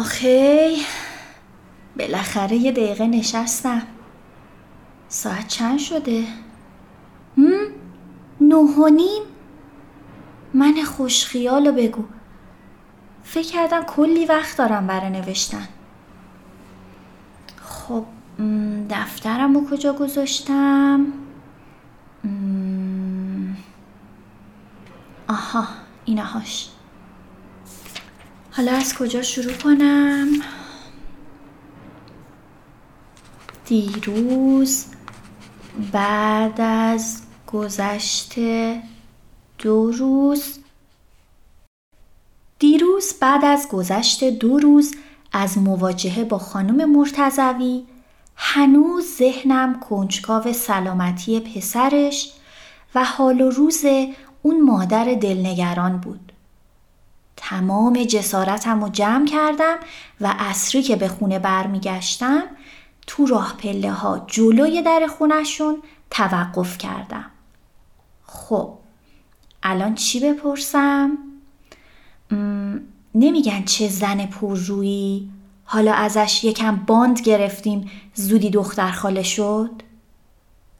آخی بالاخره یه دقیقه نشستم ساعت چند شده؟ نه و نیم؟ من خوشخیال بگو فکر کردم کلی وقت دارم برای نوشتن خب دفترم رو کجا گذاشتم؟ آها اینهاش حالا از کجا شروع کنم؟ دیروز بعد از گذشت دو روز دیروز بعد از گذشت دو روز از مواجهه با خانم مرتزوی هنوز ذهنم کنجکاو سلامتی پسرش و حال و روز اون مادر دلنگران بود. تمام جسارتم رو جمع کردم و اصری که به خونه برمیگشتم تو راه پله ها جلوی در خونشون توقف کردم. خب الان چی بپرسم؟ نمیگن چه زن پررویی حالا ازش یکم باند گرفتیم زودی دختر خاله شد؟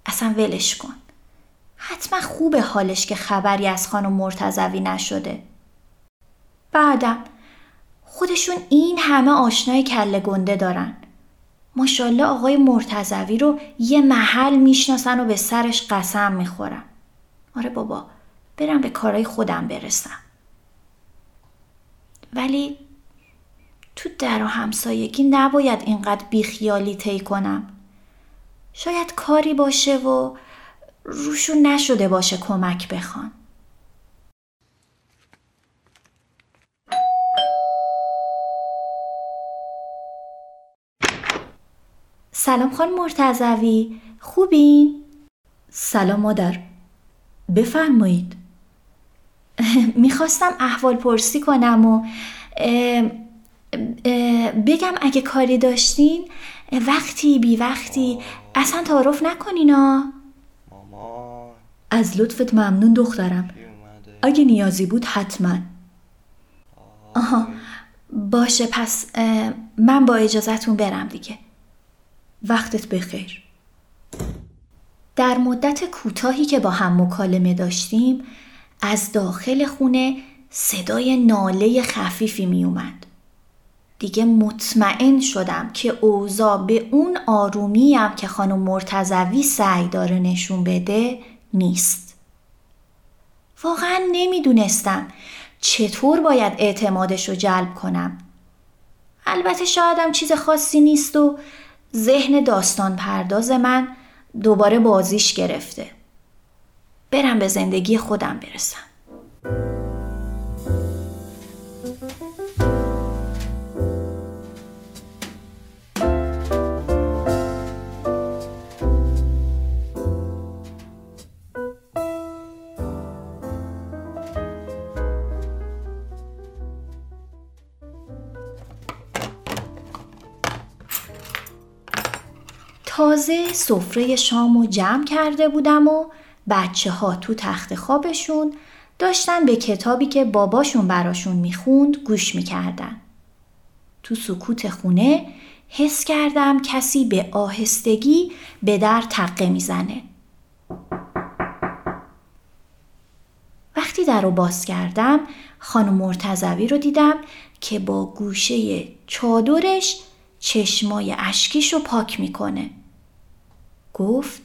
اصلا ولش کن. حتما خوبه حالش که خبری از خانم مرتزوی نشده. بعدم خودشون این همه آشنای کله گنده دارن. ماشاءالله آقای مرتزوی رو یه محل می‌شناسن و به سرش قسم می‌خورن. آره بابا برم به کارای خودم برسم. ولی تو در و همسایگی نباید اینقدر بیخیالی طی کنم. شاید کاری باشه و روشون نشده باشه کمک بخوان. سلام خان مرتزوی خوبین؟ سلام مادر. بفرمایید. می‌خواستم احوال پرسی کنم و بگم اگه کاری داشتین وقتی بی وقتی اصلا تعارف نکنینا از لطفت ممنون دخترم. اگه نیازی بود حتما. آها باشه پس من با اجازتون برم دیگه. وقتت بخیر در مدت کوتاهی که با هم مکالمه داشتیم از داخل خونه صدای ناله خفیفی می اومد. دیگه مطمئن شدم که اوضاع به اون آرومی هم که خانم مرتزوی سعی داره نشون بده نیست. واقعا نمی‌دونستم چطور باید اعتمادش رو جلب کنم. البته شایدم چیز خاصی نیست و ذهن داستان پرداز من دوباره بازیش گرفته. برم به زندگی خودم برسم. تازه سفره شام و جمع کرده بودم و بچه ها تو تخت خوابشون داشتن به کتابی که باباشون براشون می‌خوند گوش می‌کردن. تو سکوت خونه حس کردم کسی به آهستگی به در تقه می‌زنه. وقتی در رو باز کردم خانم مرتزوی رو دیدم که با گوشه چادرش چشمای اشکیش رو پاک می‌کنه. گفت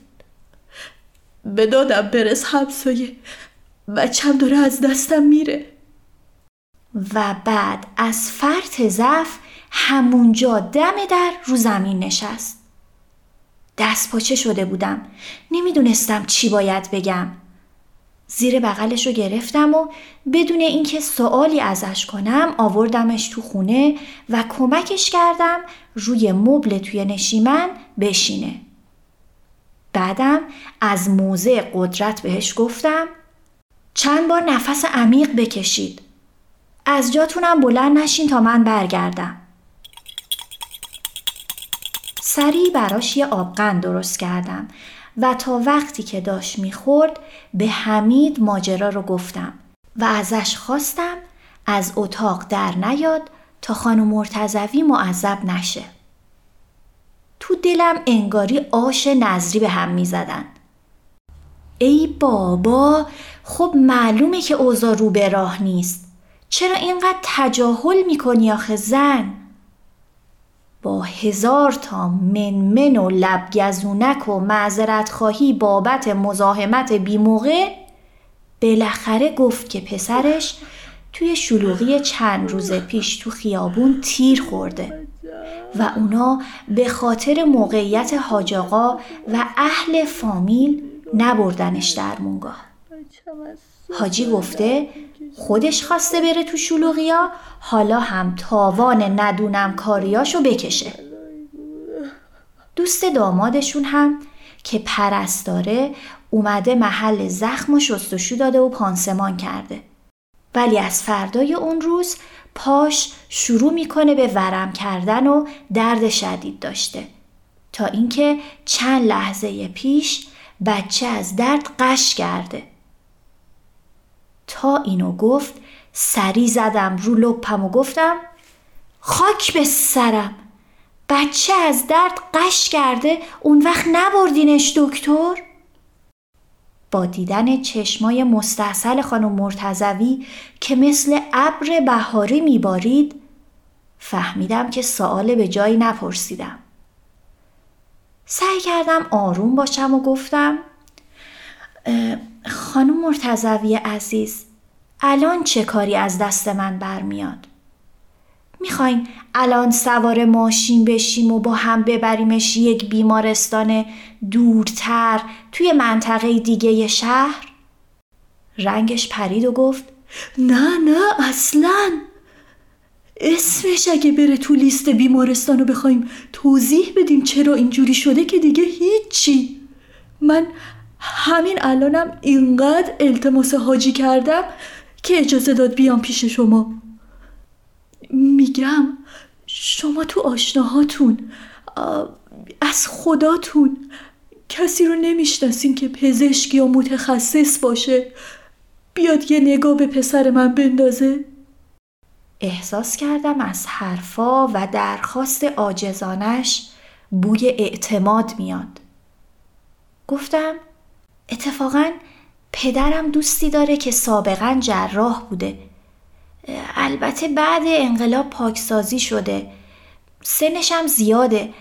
به دادم برس همسایه بچم داره از دستم میره. و بعد از فرط ضعف همونجا دم در رو زمین نشست. دست پاچه شده بودم. نمی‌دونستم چی باید بگم. زیر بغلش رو گرفتم و بدون اینکه سوالی ازش کنم آوردمش تو خونه و کمکش کردم روی مبل توی نشیمن بشینه. بعدم از موضع قدرت بهش گفتم چند بار نفس عمیق بکشید. از جاتونم بلند نشین تا من برگردم. سریع براش یه آبقند درست کردم و تا وقتی که داشت می‌خورد به حمید ماجرا رو گفتم و ازش خواستم از اتاق در نیاد تا خانم مرتزوی معذب نشه. تو دلم انگاری آش نظری به هم می زدن. ای بابا خب معلومه که اوضاع رو به راه نیست. چرا اینقدر تجاهل می‌کنی آخه زن؟ با هزار تا منمن و لبگزونک و معذرت خواهی بابت مزاحمت بیموقع بالاخره گفت که پسرش توی شلوغی چند روز پیش تو خیابون تیر خورده و اونا به خاطر موقعیت حاجاقا و اهل فامیل نبردنش در مونگاه حاجی گفته خودش خواسته بره تو شلوغیا حالا هم تاوان ندونم کاریاشو بکشه. دوست دامادشون هم که پرستاره اومده محل زخم و شستشو داده و پانسمان کرده. ولی از فردای اون روز پاش شروع می‌کنه به ورم کردن و درد شدید داشته. تا اینکه چند لحظه پیش بچه از درد قش کرده. تا اینو گفت سری زدم رو لپم و گفتم خاک به سرم. بچه از درد قش کرده اون وقت نبردینش دکتر؟ با دیدن چشمای مستحصل خانم مرتزوی که مثل ابر بهاری میبارید فهمیدم که سوال به جایی نپرسیدم سعی کردم آروم باشم و گفتم خانم مرتزوی عزیز الان چه کاری از دست من برمیاد؟ می‌خواین الان سوار ماشین بشیم و با هم ببریمش یک بیمارستان دورتر توی منطقه دیگه شهر؟ رنگش پرید و گفت نه نه اصلا. اسمش اگه بره تو لیست بیمارستان رو بخوایم توضیح بدیم چرا اینجوری شده که دیگه هیچی. من همین الانم اینقدر التماس حاجی کردم که اجازه داد بیام پیش شما. میگم شما تو آشناهاتون از خداتون کسی رو نمی‌شناسین که پزشک یا متخصص باشه بیاد یه نگاه به پسر من بندازه؟ احساس کردم از حرفا و درخواست آجزانش بوی اعتماد میاد. گفتم اتفاقا پدرم دوستی داره که سابقا جراح بوده. البته بعد انقلاب پاکسازی شده. سنشم زیاده.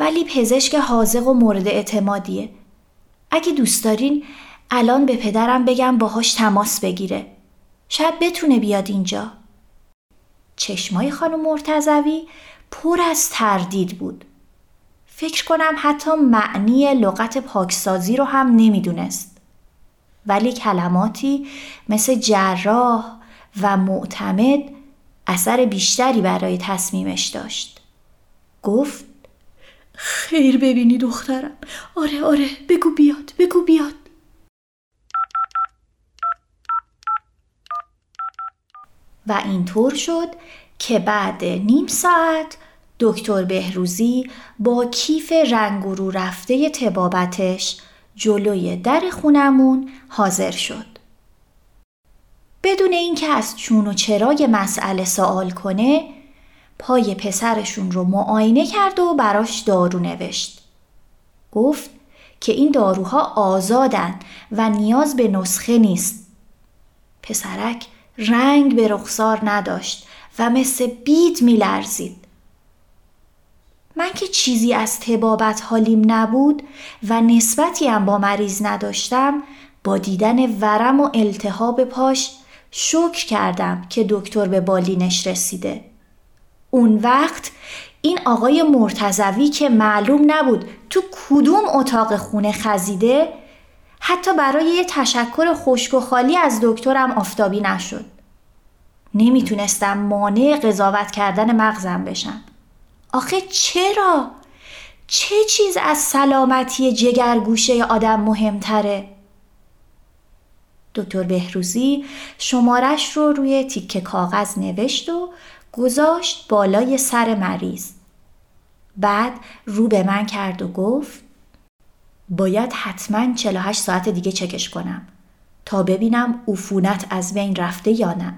ولی پزشک حاضق و مورد اعتمادیه. اگه دوست دارین الان به پدرم بگم باهاش تماس بگیره. شاید بتونه بیاد اینجا. چشمای خانم مرتزوی پر از تردید بود. فکر کنم حتی معنی لغت پاکسازی رو هم نمی‌دونست. ولی کلماتی مثل جراح و معتمد اثر بیشتری برای تصمیمش داشت. گفت خیر ببینی دخترم. آره آره بگو بیاد بگو بیاد. و اینطور شد که بعد نیم ساعت دکتر بهروزی با کیف رنگورو رفته تبابتش جلوی در خونمون حاضر شد. بدون اینکه از چون و چرای مسئله سوال کنه پای پسرشون رو معاینه کرد و براش دارو نوشت. گفت که این داروها آزادن و نیاز به نسخه نیست. پسرک رنگ به رخسار نداشت و مثل بید میلرزید. من که چیزی از تبابت حالیم نبود و نسبتی هم با مریض نداشتم با دیدن ورم و التهاب پاش شکر کردم که دکتر به بالینش رسیده. اون وقت این آقای مرتزوی که معلوم نبود تو کدوم اتاق خونه خزیده حتی برای یه تشکر خشک و خالی از دکترم آفتابی نشد. نمی‌تونستم مانع قضاوت کردن مغزم بشم. آخه چرا؟ چه چیز از سلامتی جگرگوشه آدم مهمتره؟ دکتر بهروزی شمارش رو روی تیکه کاغذ نوشت و گذاشت بالای سر مریض. بعد رو به من کرد و گفت باید حتما 48 ساعت دیگه چکش کنم تا ببینم عفونت از بین رفته یا نه.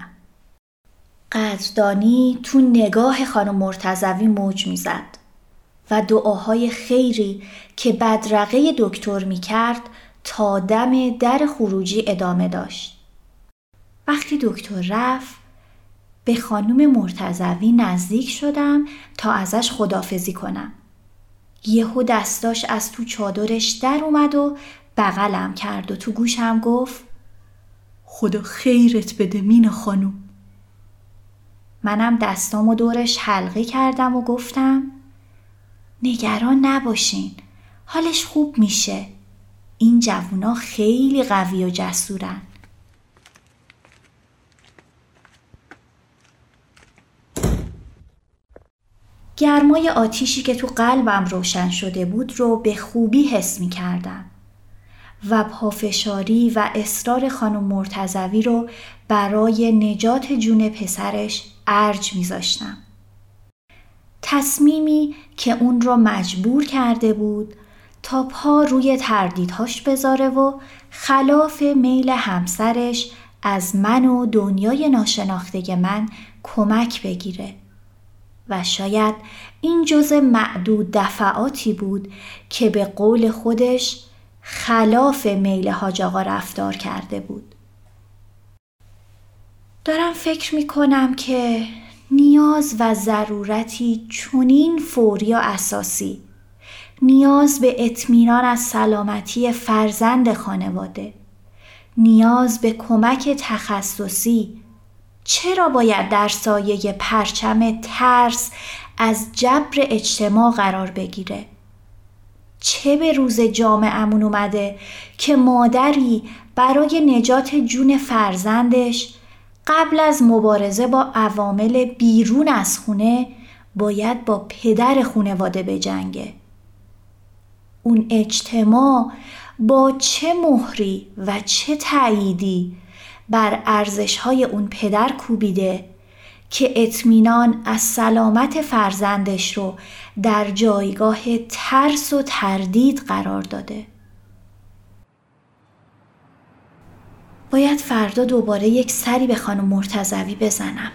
قدردانی تو نگاه خانم مرتزوی موج می‌زد و دعاهای خیری که بدرقه دکتر می‌کرد تا دم در خروجی ادامه داشت. وقتی دکتر رفت به خانم مرتزوی نزدیک شدم تا ازش خدافزی کنم. یهو دستاش از تو چادرش در اومد و بغلم کرد و تو گوشم گفت خدا خیرت بده مین خانم منم دستامو دورش حلقه کردم و گفتم نگران نباشین حالش خوب میشه این جوونا خیلی قوی و جسورن گرمای آتیشی که تو قلبم روشن شده بود رو به خوبی حس می کردم و پافشاری و اصرار خانم مرتزوی رو برای نجات جون پسرش ارج میذاشتم. تصمیمی که اون را مجبور کرده بود تا پا روی تردیدهاش بذاره و خلاف میل همسرش از من و دنیای ناشناخته من کمک بگیره و شاید این جز معدود دفعاتی بود که به قول خودش خلاف میل حاج آقا رفتار کرده بود. دارم فکر می کنم که نیاز و ضرورتی چنین فوری و اساسی نیاز به اطمینان از سلامتی فرزند خانواده. نیاز به کمک تخصصی. چرا باید در سایه پرچم ترس از جبر اجتماع قرار بگیره؟ چه به روز جامعمون اومده که مادری برای نجات جون فرزندش قبل از مبارزه با عوامل بیرون از خونه باید با پدر خونواده بجنگه؟ اون اجتماع با چه مهری و چه تأییدی بر ارزش های اون پدر کوبیده که اطمینان از سلامت فرزندش رو در جایگاه ترس و تردید قرار داده. باید فردا دوباره یک سری به خانم مرتزوی بزنم.